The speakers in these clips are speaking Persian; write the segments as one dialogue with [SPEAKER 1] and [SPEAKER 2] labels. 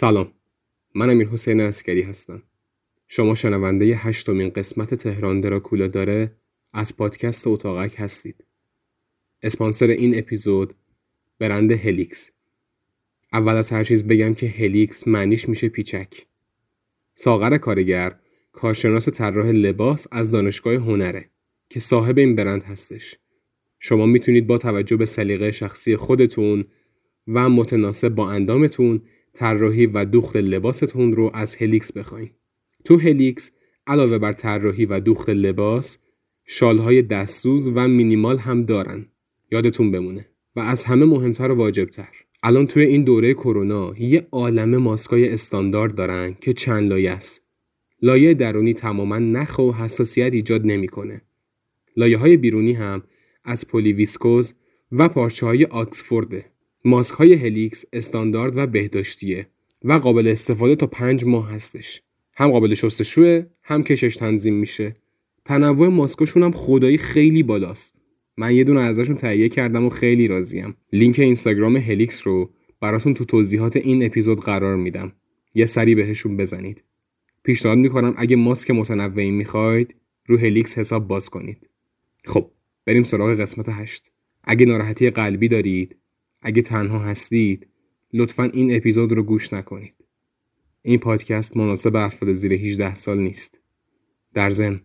[SPEAKER 1] سلام. من امیر حسین عسکری هستم. شما شنونده هشتمین قسمت تهران دراکولا داره از پادکست اتاقک هستید. اسپانسر این اپیزود برند Helix. اول از هر چیز بگم که Helix معنیش میشه پیچک. ساغر کارگر کارشناس طراح لباس از دانشگاه هنره که صاحب این برند هستش. شما می‌تونید با توجه به سلیقه شخصی خودتون و متناسب با اندامتون طراحی و دوخت لباستون رو از هلیکس بخواین. تو هلیکس علاوه بر طراحی و دوخت لباس شالهای دستسوز و مینیمال هم دارن. یادتون بمونه. و از همه مهمتر و واجبتر. الان توی این دوره کرونا یه عالم ماسکای استاندارد دارن که چند لایه است. لایه درونی تماما نخ و حساسیت ایجاد نمی‌کنه. لایه های بیرونی هم از پلی ویسکوز و پارچه های آکسفورده. ماسک های Helix استاندارد و بهداشتیه و قابل استفاده تا پنج ماه هستش. هم قابل شستشوه هم کشش تنظیم میشه. تنوع ماسکاشون هم خدایی خیلی بالاست. من یه دونه ازشون تهیه کردم و خیلی راضیم. لینک اینستاگرام Helix رو براتون تو توضیحات این اپیزود قرار میدم. یه سری بهشون بزنید. پیشنهاد می‌کنم اگه ماسک متنوعی می‌خواید رو هلیکس حساب باز کنید. خب بریم سراغ قسمت هشت. اگه ناراحتی قلبی دارید اگه تنها هستید لطفا این اپیزود رو گوش نکنید. این پادکست مناسب افراد زیر 18 سال نیست. در ضمن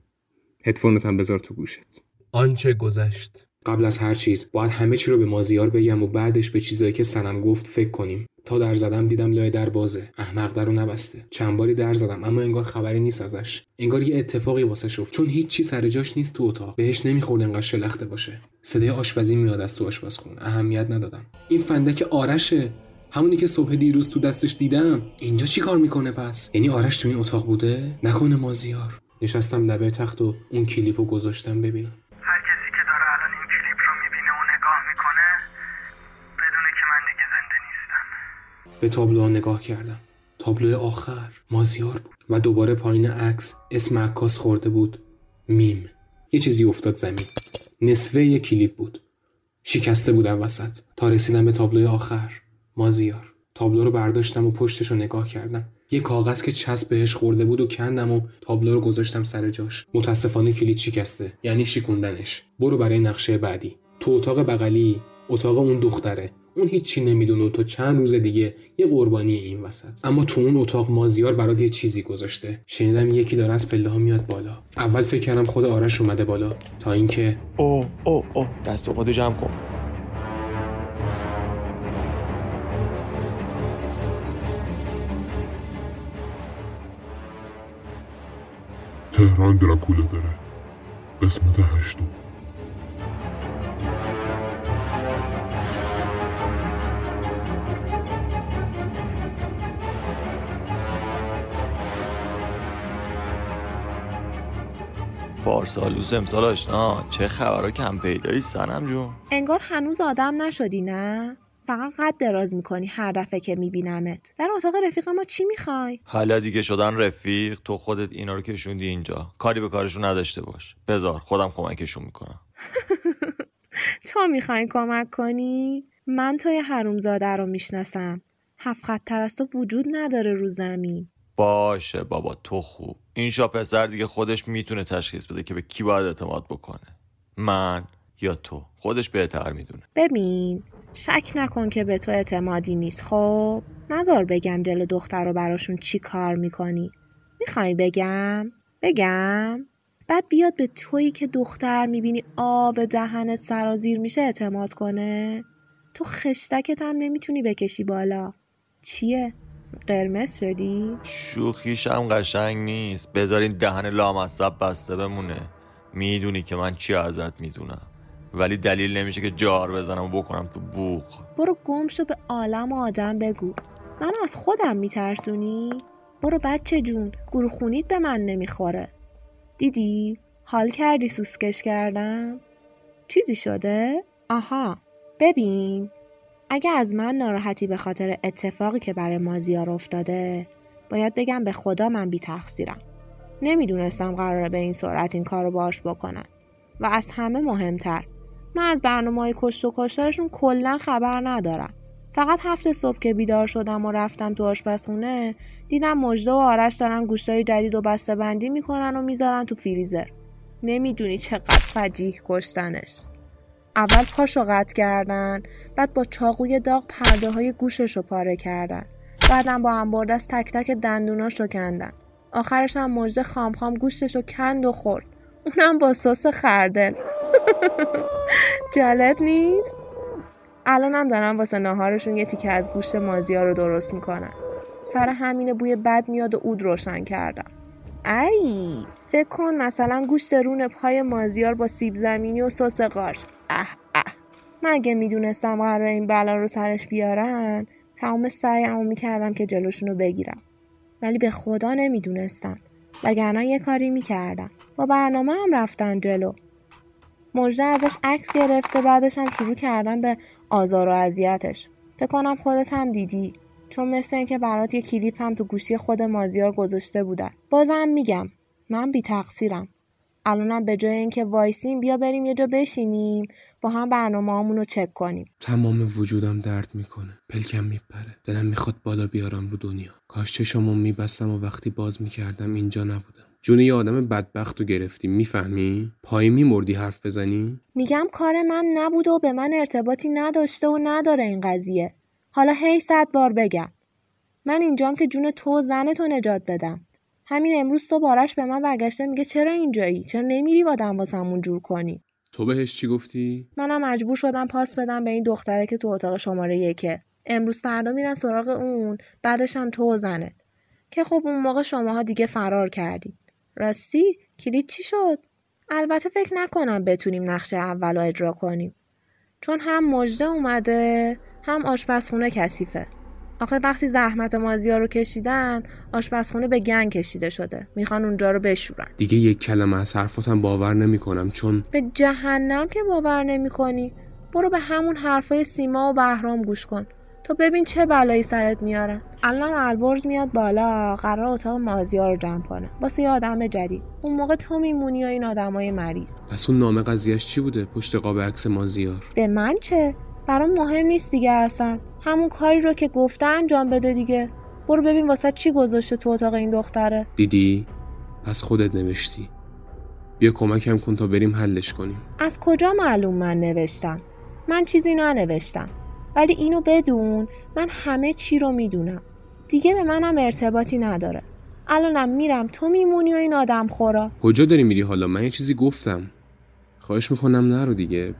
[SPEAKER 1] هدفونت هم بذار تو گوشت.
[SPEAKER 2] آنچه گذشت
[SPEAKER 1] قبل از هر چیز باید همه چی رو به مازیار بگم و بعدش به چیزایی که سنم گفت فکر کنیم تا در زدم دیدم لای در بازه احمق در رو نبسته. چند باری در زدم اما انگار خبری نیست ازش. انگار یه اتفاقی واسه شفت. چون هیچ چی سر جاش نیست تو اتاق. بهش نمی‌خورد انقدر شلخته باشه. صدای آشپزی میاد از تو آشپزخونه. اهمیت ندادم. این فندک آرشه همونی که صبح دیروز تو دستش دیدم. اینجا چی کار می‌کنه پس؟ یعنی آرش تو این اتاق بوده؟ نکنه مازیار. نشستم لبه تخت و اون کلیپو گذاشتم ببینم. به تابلو نگاه کردم. تابلو آخر مازیار بود و دوباره پایین عکس اسم عکاس خورده بود. میم. یه چیزی افتاد زمین. نصفه یه کلیپ بود. شکسته بودم وسط تا رسیدم به تابلوی آخر. مازیار. تابلو رو برداشتم و پشتش رو نگاه کردم. یه کاغذ که چسب بهش خورده بود و کندم و تابلو رو گذاشتم سر جاش. متاسفانه کلید شکسته. یعنی شیکوندنش برو برای نقشه بعدی. تو اتاق بغلی. اتاق اون دختره. اون هیچی نمی‌دونه تو چند روز دیگه یه قربانی این وسط. اما تو اون اتاق مازیار برات یه چیزی گذاشته. شنیدم یکی داره از پله ها میاد بالا. اول فکر کردم خود آرش اومده بالا تا اینکه
[SPEAKER 2] او او او. دست و جمع کن.
[SPEAKER 3] تهران دراکولا داره. قسمت هشتم.
[SPEAKER 4] پارسالوس امسال آشنا. چه خبرها؟ کم پیدایی سنم جون.
[SPEAKER 5] انگار هنوز آدم نشدی نه؟ فقط قد دراز می‌کنی هر دفعه که میبینمت. در اتاق رفیق ما چی می‌خوای؟
[SPEAKER 4] حالا دیگه شدن رفیق تو خودت اینا رو کشوندی اینجا. کاری به کارشون نداشته باش. بذار خودم کمکشون می‌کنم.
[SPEAKER 5] تو می‌خوای کمک کنی؟ من توی حرومزاده رو می‌شناسم. هفت خط از تو وجود نداره رو زمین.
[SPEAKER 4] باشه بابا تو خوب. این شا پسر دیگه خودش می‌تونه تشخیص بده که به کی باید اعتماد بکنه. من یا تو. خودش بهتر می‌دونه.
[SPEAKER 5] ببین شک نکن که به تو اعتمادی نیست خب؟ نظر بگم دل دختر رو براشون چی کار می‌کنی. می‌خوای بگم؟ بگم. بعد بیاد به تویی که دختر می‌بینی آب دهنت سرازیر میشه اعتماد کنه. تو خشتکت هم نمی‌تونی بکشی بالا. چیه؟ قرمز شدی؟
[SPEAKER 4] شوخیش هم قشنگ نیست بذارین دهن لامصب بسته بمونه می‌دونی که من چی ازت می‌دونم ولی دلیل نمیشه که جار بزنم و بکنم تو بوق
[SPEAKER 5] برو گم شو به عالم و آدم بگو من از خودم میترسونی؟ برو بچه جون گروه خونید به من نمی‌خوره دیدی؟ حال کردی سوسکش کردم؟ چیزی شده؟ آها ببین اگه از من ناراحتی به خاطر اتفاقی که برای مازیار افتاده باید بگم به خدا من بی تقصیرم نمی‌دونستم قراره به این سرعت این کار رو باش بکنن. و از همه مهمتر من از برنامه های کشت و کشتارشون کلا خبر ندارم. فقط هفته صبح که بیدار شدم و رفتم تو آشپزخونه دیدم مجده و آرش دارن گوشتای جدید و بسته بندی می‌کنن و می‌ذارن تو فریزر. نمی‌دونی چقدر فجیح کشتنش. اول پاشو قطع کردن بعد با چاقوی داغ پرده های گوشش رو پاره کردن. بعدم با انبردست تک تک دندوناش رو کندن. آخرش هم مجده خام خام گوشتش رو کند و خورد. اونم با سس خردل. جالب نیست؟ الانم دارن واسه ناهارشون یه تیکه از گوشت مازیا رو درست می‌کنن. سر همین بوی بد میاد و اود روشن کردم. ای! فکر کن مثلا گوشت رون پای مازیار با سیب زمینی و سس قارچ. اه اه. مگه می‌دونستم قرار این بلا رو سرش بیارن تمام سعیمو می‌کردم که جلوشون رو بگیرم. ولی به خدا نمی‌دونستم. وگرنه یه کاری می‌کردم. با برنامه هم رفتن جلو. مژده ازش عکس گرفته بعدش هم شروع کردن به آزار و اذیتش. فکر کنم خودت هم دیدی. چون مثل اینکه برات یه کلیپ هم تو گوشی خود مازیار گذاشته بودن. بازم میگم من بی تقصیرم الانم به جای اینکه وایسیم بیا بریم یه جا بشینیم. با هم برنامه رو چک کنیم.
[SPEAKER 1] تمام وجودم درد می‌کنه. پلکم میپره. دلم می‌خواد بالا بیارم رو دنیا. کاش چشامو میبستم و وقتی باز می‌کردم اینجا نبودم. جون یه آدم بدبخت رو گرفتی. می‌فهمی؟ پای میمردی حرف بزنی؟
[SPEAKER 5] میگم کار من نبوده و به من ارتباطی نداشته و نداره این قضیه. حالا هی صد بار بگم. من اینجام که جون تو زن تو نجات بدم. همین امروز تو بارش به من برگشته میگه چرا اینجایی؟ چرا نمیری با واسمون جور کنی؟
[SPEAKER 1] تو بهش چی گفتی؟
[SPEAKER 5] منم مجبور شدم پاس بدم به این دختره که تو اتاق شماره یکه. امروز فردا میرن سراغ اون بعدش هم تو زنت. که خب اون موقع شماها دیگه فرار کردی راستی؟ کلید چی شد؟ البته فکر نکنم بتونیم نقشه اول رو اجرا کنیم. چون هم مجده اومده هم آشپزخونه کثیفه. آخه وقتی زحمت مازیا رو کشیدن آشپزخونه به گنگ کشیده شده. می‌خوان اونجا رو بشورن.
[SPEAKER 1] دیگه یک کلمه از حرفاتم باور نمی‌کنم چون
[SPEAKER 5] به جهنم که باور نمی‌کنی. برو به همون حرفای سیما و بهرام گوش کن. تو ببین چه بلایی سرت میارن الان البرز میاد بالا قرار اتاق مازیا رو جمع کنه. واسه یه آدم جدید. اون موقع تو میمونی و این آدمای مریض.
[SPEAKER 1] پس اون نامه قضیهش چی بوده؟ پشت قاب عکس مازیار.
[SPEAKER 5] به من چه؟ برام مهم نیست دیگه اصلا. همون کاری رو که گفته انجام بده دیگه. برو ببین واسه چی گذاشته تو اتاق این دختره.
[SPEAKER 1] دیدی؟ پس خودت نوشتی. بیا کمکم کن تا بریم حلش کنیم.
[SPEAKER 5] از کجا معلوم من نوشتم؟ من چیزی ننوشتم. ولی اینو بدون من همه چی رو می‌دونم. دیگه به منم ارتباطی نداره. الانم میرم تو میمونی و این آدم خورا.
[SPEAKER 1] کجا داری میری حالا؟ من یه چیزی گفتم. خواهش می‌کنم نرو دیگه.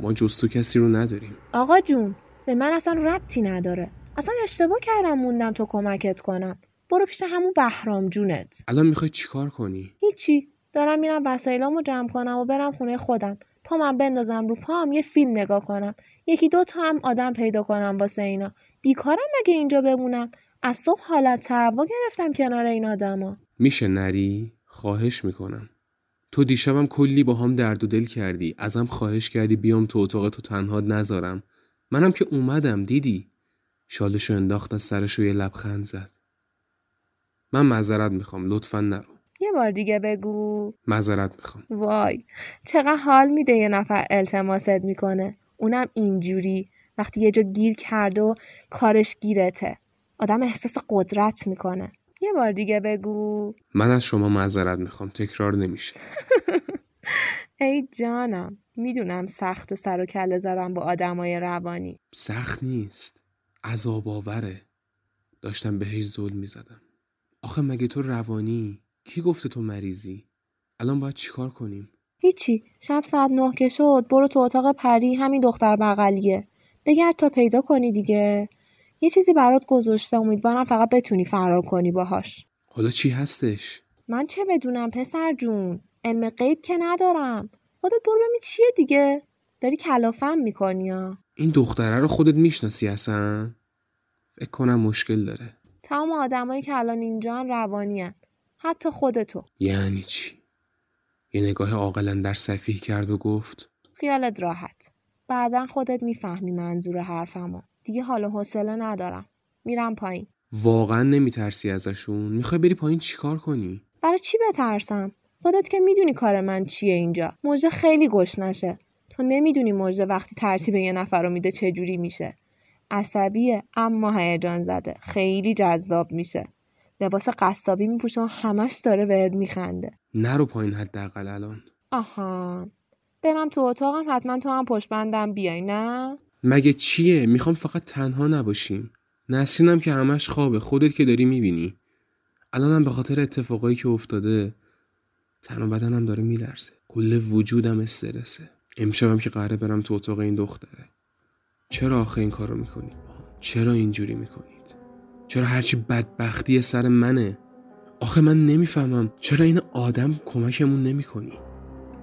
[SPEAKER 1] ما جستو کسی رو نداریم.
[SPEAKER 5] آقا جون به من اصلا ربطی نداره. اصلا اشتباه کردم موندم تو کمکت کنم. برو پیش همون بهرام جونت.
[SPEAKER 1] الان می‌خوای چیکار کنی؟
[SPEAKER 5] هیچی. دارم میرم وسایلامو جمع کنم و برم خونه خودم. پامم بندازم رو پام یه فیلم نگاه کنم. یکی دو تا هم آدم پیدا کنم واسه اینا. بیکارم مگه اینجا بمونم؟ از صبح حالت تهوع گرفتم کنار این آدما.
[SPEAKER 1] میشه نری؟ خواهش می‌کنم. تو دیشبم کلی با هم درد و دل کردی. ازم خواهش کردی بیام تو اتاق تو تنها نذارم. منم که اومدم دیدی؟ شالشو انداخت از سرشو یه لبخند زد. من معذرت می‌خوام لطفا نرو.
[SPEAKER 5] یه بار دیگه بگو.
[SPEAKER 1] معذرت می‌خوام.
[SPEAKER 5] وای چقدر حال میده یه نفر التماست می‌کنه. اونم اینجوری. وقتی یه جا گیر کرده و کارش گیرته. آدم احساس قدرت می‌کنه. یه بار دیگه بگو.
[SPEAKER 1] من از شما معذرت می‌خوام تکرار نمیشه.
[SPEAKER 5] ای جانم می‌دونم سخت سر و کله زدم با آدمای روانی.
[SPEAKER 1] سخت نیست. عذاب آوره. داشتم بهش ظلم می‌زدم. آخه مگه تو روانی؟ کی گفته تو مریضی؟ الان باید چیکار کنیم؟
[SPEAKER 5] هیچی. شب ساعت نه که شد. برو تو اتاق پری. همین دختر بغلیه. بگرد تا پیدا کنی دیگه. یه چیزی برات گذاشته. امیدوارم فقط بتونی فرار کنی باهاش.
[SPEAKER 1] حالا چی هستش؟
[SPEAKER 5] من چه بدونم پسر جون؟ علم غیب که ندارم. خودت برو ببین چیه دیگه. داری کلافم می‌کنی ها.
[SPEAKER 1] این دختره رو خودت می‌شناسی اصلا؟ فکر کنم مشکل داره.
[SPEAKER 5] تمام آدمایی که الان اینجا روانی هن. حتی خودتو.
[SPEAKER 1] یعنی چی؟ یه نگاه عاقلا در صفیح کرد و گفت
[SPEAKER 5] خیالت راحت. بعدا خودت می‌فهمی منظور حرفمو. دیگه حال و حوصله ندارم. میرم پایین.
[SPEAKER 1] واقعا نمیترسی ازشون؟ می‌خوای بری پایین چیکار کنی؟
[SPEAKER 5] برای چی بترسم؟ خودت که می‌دونی کار من چیه اینجا. مژده خیلی گشنشه تو نمی‌دونی مژده وقتی ترتیب یه نفر رو میده چجوری میشه. عصبیه اما هیجان زده. خیلی جذاب میشه. لباس قصابی میپوشه و همش داره بهت میخنده.
[SPEAKER 1] نرو پایین حداقل الان.
[SPEAKER 5] آهان برم تو اتاقم حتما تو هم پشت بندم بیای نه؟
[SPEAKER 1] مگه چیه؟ می‌خوام فقط تنها نباشیم. نسرینم که همش خوابه. خودت که داری می‌بینی. الانم به خاطر اتفاقایی که افتاده تن و بدنم داره میلرزه. کل وجودم استرسه. امشبم که قراره برم تو اتاق این دختره. چرا آخه این کارو می‌کنید چرا اینجوری می‌کنید؟ چرا هرچی بدبختی سر منه؟ آخه من نمی‌فهمم. چرا این آدم کمکمون نمی‌کنی؟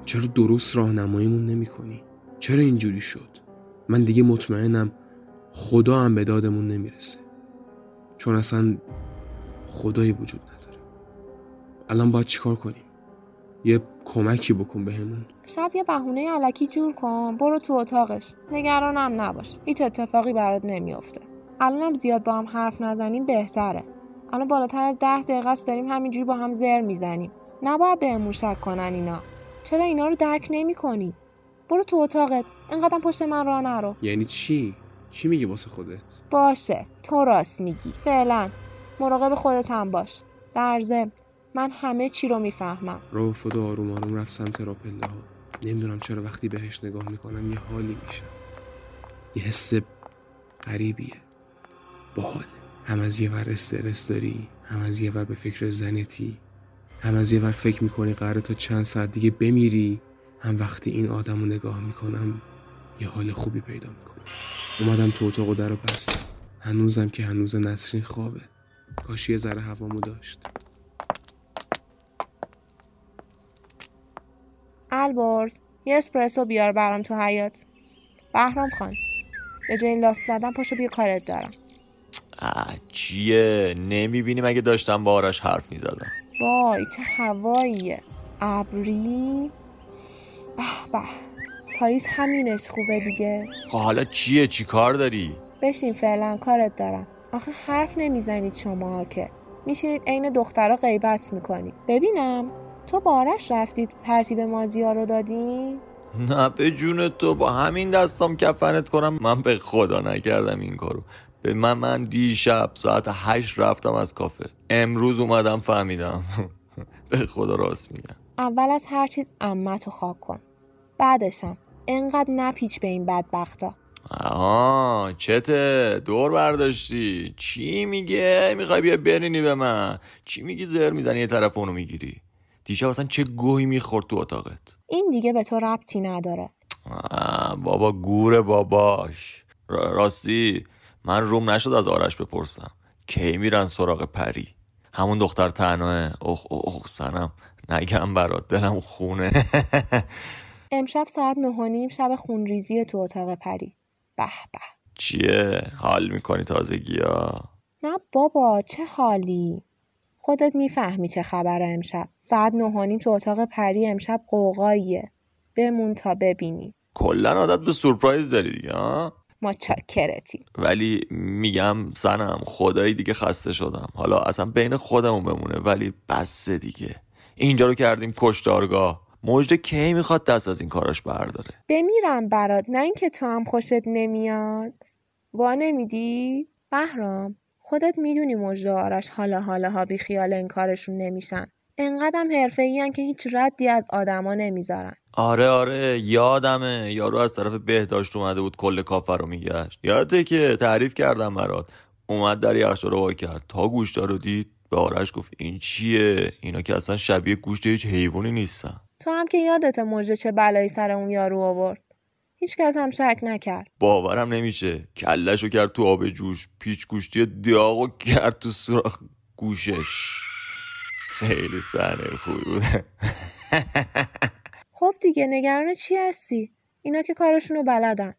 [SPEAKER 1] چرا درست راهنماییمون نمی‌کنی؟ چرا اینجوری شد؟ من دیگه مطمئنم خدا هم به دادمون نمی‌رسه. چون اصلا خدایی وجود نداره. الان باید چیکار کنیم؟ یه کمکی بکن بهمون.
[SPEAKER 5] شب یه بهونه علکی جور کن برو تو اتاقش. نگرانم نباش. هیچ اتفاقی برات نمیافته. الانم زیاد با هم حرف نزنیم بهتره. الان بالاتر از ده دقیقه است داریم همینجوری با هم زر می‌زنیم. نباید بهمون شک کنن اینا. چرا اینا رو درک نمی‌کنی؟ برو تو اتاقت. اینقدر پشت من راه نرو.
[SPEAKER 1] یعنی چی؟ چی میگی واسه خودت؟
[SPEAKER 5] باشه. تو راست میگی. فعلا. مراقب خودت هم باش. در ضمن. من همه چی رو می‌فهمم.
[SPEAKER 1] راه افتاد آروم آروم رفت سمت راپله ها نمی‌دونم چرا وقتی بهش نگاه می‌کنم یه حالی میشه. یه حس غریبیه. باحال. هم از یه ور استرس داری هم از یه ور به فکر زنتی هم از یه ور فکر می‌کنی قراره تا چند ساعت دیگه بمیری. هم وقتی این آدم رو نگاه می‌کنم یه حال خوبی پیدا می‌کنم اومدم تو اتاق و در رو بستم. هنوزم که هنوز نسرین خوابه. کاش یه ذره هوامو داشت.
[SPEAKER 5] البرز یه اسپرسو بیار برام تو حیات بهرام خان به جای لاست زدن پاشو بیا کارت دارم.
[SPEAKER 4] چیه نمی‌بینی مگه داشتم با آرش حرف می‌زدم.
[SPEAKER 5] وای چه هواییه. ابری؟ به به. پاییز همینش خوبه دیگه.
[SPEAKER 4] خب حالا چیه؟ چی کار داری؟
[SPEAKER 5] بشین فعلا کارت دارم. آخه حرف نمی‌زنید شما که. میشینید عین دخترها غیبت می‌کنید. ببینم. تو با آرش رفتید ترتیب مازیا رو دادین؟
[SPEAKER 4] نه به جون تو با همین دستام کفنت کنم. من به خدا نکردم این کارو. به من من دیشب ساعت هشت رفتم از کافه. امروز اومدم فهمیدم. به خدا راست میگم.
[SPEAKER 5] اول از هر چیز امت رو خاک کن. بعدشم انقدر نپیچ به این بدبختا.
[SPEAKER 4] آها چته؟ دور برداشتی. چی میگه می‌خوای بیا برینی به من. چی میگی زر می‌زنی؟ یه طرف اونو می‌گیری. دیشب اصلا چه گوهی می‌خورد تو اتاقت؟
[SPEAKER 5] این دیگه به تو ربطی نداره.
[SPEAKER 4] بابا گوره باباش. را- راستی من روم نشد از آرش بپرسم. کی میرن سراغ پری؟ همون دختر تنهاه اخ اخ سنم. نگم برات دلم خونه.
[SPEAKER 5] امشب ساعت نه و نیم شب خونریزی تو اتاق پری. به به.
[SPEAKER 4] چیه؟ حال می‌کنی تازگی ها
[SPEAKER 5] نه بابا چه حالی؟ خودت می‌فهمی چه خبره امشب. ساعت نه و نیم تو اتاق پری امشب قوقاییه. بمون تا ببینی.
[SPEAKER 4] کلا عادت به سورپرایز داری دیگه ها؟
[SPEAKER 5] ما چاکرتی
[SPEAKER 4] ولی میگم سنم خدایی دیگه خسته شدم. حالا اصلا بین خودمون بمونه ولی بسه دیگه. اینجا رو کردیم کشتارگاه. مجده کی می‌خواد دست از این کاراش برداره.
[SPEAKER 5] بمیرم برات. نه اینکه تو هم خوشت نمیاد. وا نمیدی؟ بهرام. خودت می‌دونی مژده و آرش حالا حالا ها بی خیال این کارشون نمیشن. انقدرم حرفه‌ای که هیچ ردی از آدما نمی‌ذارن.
[SPEAKER 4] آره آره یادمه. یارو از طرف بهداشت اومده بود کل کافر رو میگشت. یادته که تعریف کردم برات. اومد در یخچال رو وا کرد. تا گوشتا رو دید به آرش گفت این چیه؟ اینا که اصلا شبیه گوشت هیچ حیوانی نیستن.
[SPEAKER 5] تو هم که یادت مژده چه بلایی سر اون یارو آورد. هیچ کس هم شک نکرد.
[SPEAKER 4] باورم نمیشه. کلش رو کرد تو آب جوش پیچ گوشتی داغ و کرد تو سوراخ گوشش. خیلی صحنه خوبی بود.
[SPEAKER 5] خب دیگه نگران چی هستی؟ اینا که کارشونو بلدن.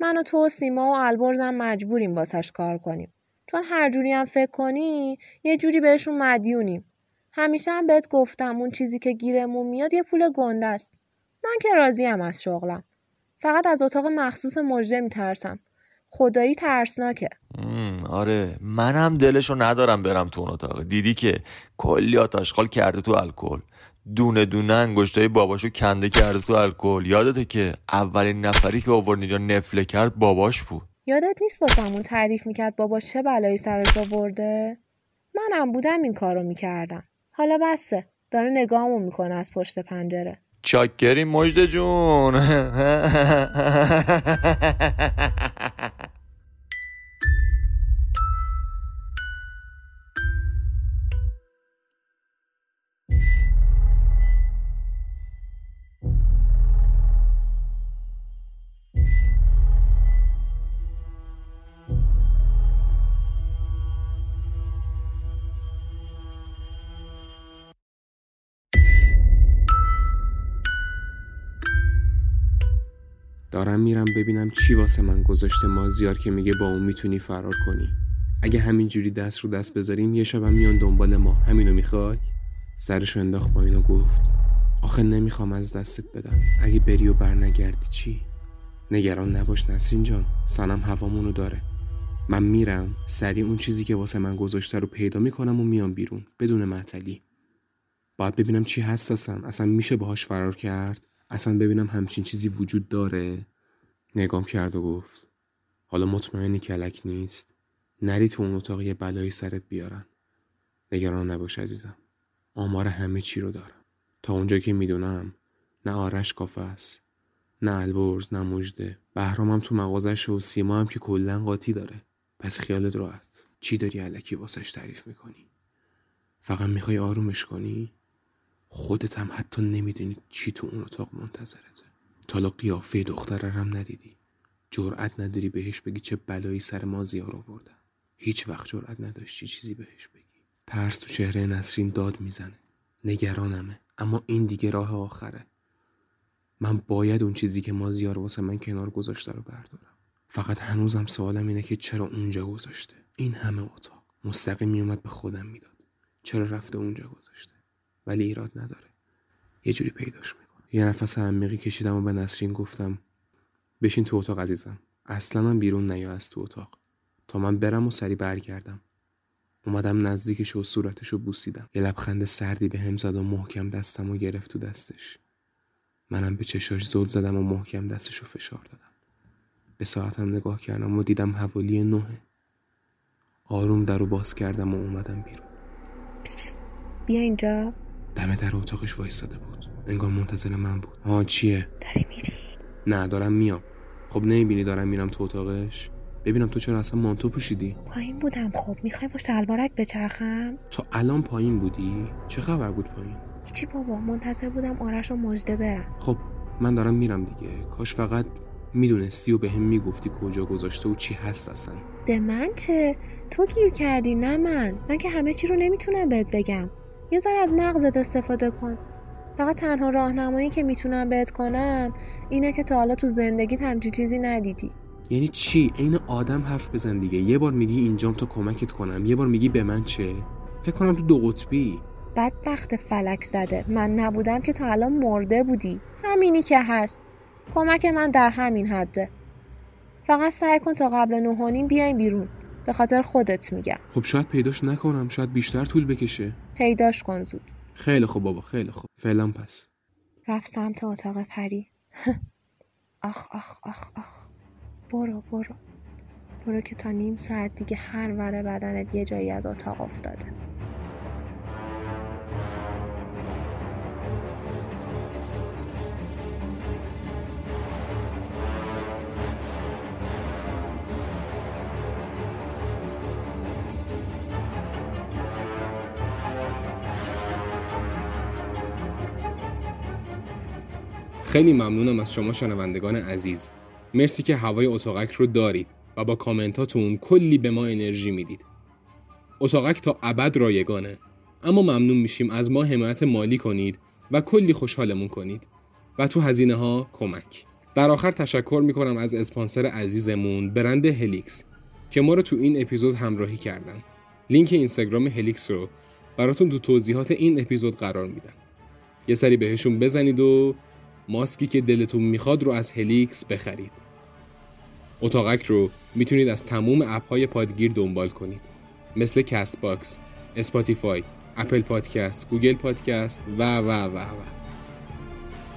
[SPEAKER 5] من و تو و سیما و البرزم مجبوریم واسش کار کنیم. چون هر جوری هم فکر کنی یه جوری بهشون مدیونیم. همیشه هم بهت گفتم اون چیزی که گیرمون میاد یه پول گنده است. من که راضیم از شغلم. فقط از اتاق مخصوص مژده میترسم. خدایی ترسناکه.
[SPEAKER 4] آره منم دلشو ندارم برم تو اون اتاق. دیدی که کلی آتشخال کرده تو الکل. دونه دونه انگشتای باباشو کنده کرده تو الکل. یادته که اولین نفری که آورد اینجا نفله کرد باباش بود.
[SPEAKER 5] یادت نیست واسمون تعریف می‌کرد بابا چه بلایی سرش آورده؟ منم بودم این کارو می‌کردم. حالا بسه داره نگاهمو می‌کنه از پشت پنجره.
[SPEAKER 4] چاکری مجد جون.
[SPEAKER 1] دارم میرم ببینم چی واسه من گذاشته مازیار که میگه با اون می‌تونی فرار کنی. اگه همینجوری دست رو دست بذاریم یه شبم میان دنبال ما. همینو می‌خوای؟ سرشو انداخت پایین و گفت آخه نمی‌خوام از دستت بدم. اگه بری و برنگردی چی؟ نگران نباش نسرین جان. سنم هوامونو داره. من میرم سریع اون چیزی که واسه من گذاشته رو پیدا می‌کنم و میام بیرون بدون معطلی. باید ببینم چی هست اصلا میشه باهاش فرار کرد؟ اصلا ببینم همچین چیزی وجود داره؟ نگام کرد و گفت حالا مطمئنی کلک نیست؟ نری تو اون اتاق یه بلایی سرت بیارن. نگران نباش عزیزم. آمار همه چی رو دارم. تا اونجا که می‌دونم نه آرش کافه است نه البرز نه مجده بهرام هم تو مغازش و سیما هم که کلا قاطی داره. پس خیالت راحت. چی داری علکی واسش تعریف می‌کنی؟ فقط می‌خوای آرومش کنی؟ خودت هم حتی نمی‌دونی چی تو اون اتاق منتظرته. تالا قیافه دختره هم ندیدی. جرأت نداری بهش بگی چه بلایی سر ما زیار آوردن. هیچ وقت جرأت نداشتی چیزی بهش بگی. ترس تو چهره نسرین داد می‌زنه. نگرانمه. اما این دیگه راه آخره. من باید اون چیزی که مازیار واسه من کنار گذاشته رو بردارم. فقط هنوزم سوالم اینه که چرا اونجا گذاشته؟ این همه اتاق. مستقیم میومد به خودم می‌داد. چرا رفته اونجا گذاشته؟ ولی ایراد نداره. یه جوری پیداش می‌کنه. یه نفس عمیقی کشیدم و به نسرین گفتم بشین تو اتاق عزیزم. اصلا من بیرون نیا از تو اتاق. تا من برم و سری برگردم. اومدم نزدیکش و صورتش رو بوسیدم. یه لبخند سردی به هم زد و محکم دستم و گرفت تو دستش. منم به چشاش زل زدم و محکم دستش رو فشار دادم. به ساعتم نگاه کردم و دیدم حوالی نهه آروم در رو باز کردم و اومدم بیرون.
[SPEAKER 5] پس پس. بیا اینجا.
[SPEAKER 1] دم در اتاقش وایستاده بود. انگار منتظر من بود. آه چیه؟
[SPEAKER 5] داری میری؟
[SPEAKER 1] نه دارم میام. خب نمی‌بینی دارم میرم تو اتاقش؟ ببینم تو چرا اصلا مانتو پوشیدی؟
[SPEAKER 5] پایین بودم خب. می‌خوای با شلوارک بچرخم؟
[SPEAKER 1] تو الان پایین بودی؟ چه خبر بود پایین؟
[SPEAKER 5] هیچی بابا؟ منتظر بودم آرش و مجده برم
[SPEAKER 1] خب من دارم میرم دیگه. کاش فقط می‌دونستی و به هم می‌گفتی کجا گذاشته و چی هست اصلا.
[SPEAKER 5] ده من چه؟ تو گیر کردی نه من. من که همه چی رو نمی‌تونم بهت بگم. یه ذره از مغزت استفاده کن. فقط تنها راهنمایی که می‌تونم بهت کنم اینه که تا حالا تو زندگیت همچی چیزی ندیدی.
[SPEAKER 1] یعنی چی؟ عین آدم حرف بزن دیگه. یه بار میگی اینجام تا کمکت کنم یه بار میگی به من چه؟ فکر کنم تو دو قطبی.
[SPEAKER 5] بدبخت فلک زده. من نبودم که تا الان مرده بودی. همینی که هست. کمک من در همین حده. فقط سعی کن تا قبل نه و نیم بیایم بیرون. به خاطر خودت میگم.
[SPEAKER 1] خب شاید پیداش نکنم. شاید بیشتر طول بکشه.
[SPEAKER 5] پیداش کن زود.
[SPEAKER 1] خیلی خوب بابا خیلی خوب. فعلا پس.
[SPEAKER 5] رفت سمت اتاق پری. آخ آخ آخ آخ. برو برو. برو که تا نیم ساعت دیگه هر وره بدنت یه جایی از اتاق افتاده.
[SPEAKER 1] خیلی ممنونم از شما شنوندگان عزیز. مرسی که هوای اتاقک رو دارید و با کامنتاتون کلی به ما انرژی می‌دید. اتاقک تا ابد رایگانه اما ممنون میشیم از ما حمایت مالی کنید و کلی خوشحالمون کنید. و تو هزینه ها کمک. در آخر تشکر می‌کنم از اسپانسر عزیزمون برند هلیکس که ما رو تو این اپیزود همراهی کردن. لینک اینستاگرام هلیکس رو براتون تو توضیحات این اپیزود قرار میدم. یه سری بهشون بزنید و ماسکی که دلتون می‌خواد رو از Helix بخرید. اتاقک رو می‌تونید از تموم اپ های پادگیر دنبال کنید. مثل Castbox، Spotify، Apple Podcast، Google Podcast و و و و.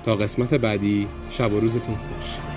[SPEAKER 1] تا قسمت بعدی شب و روزتون خوش.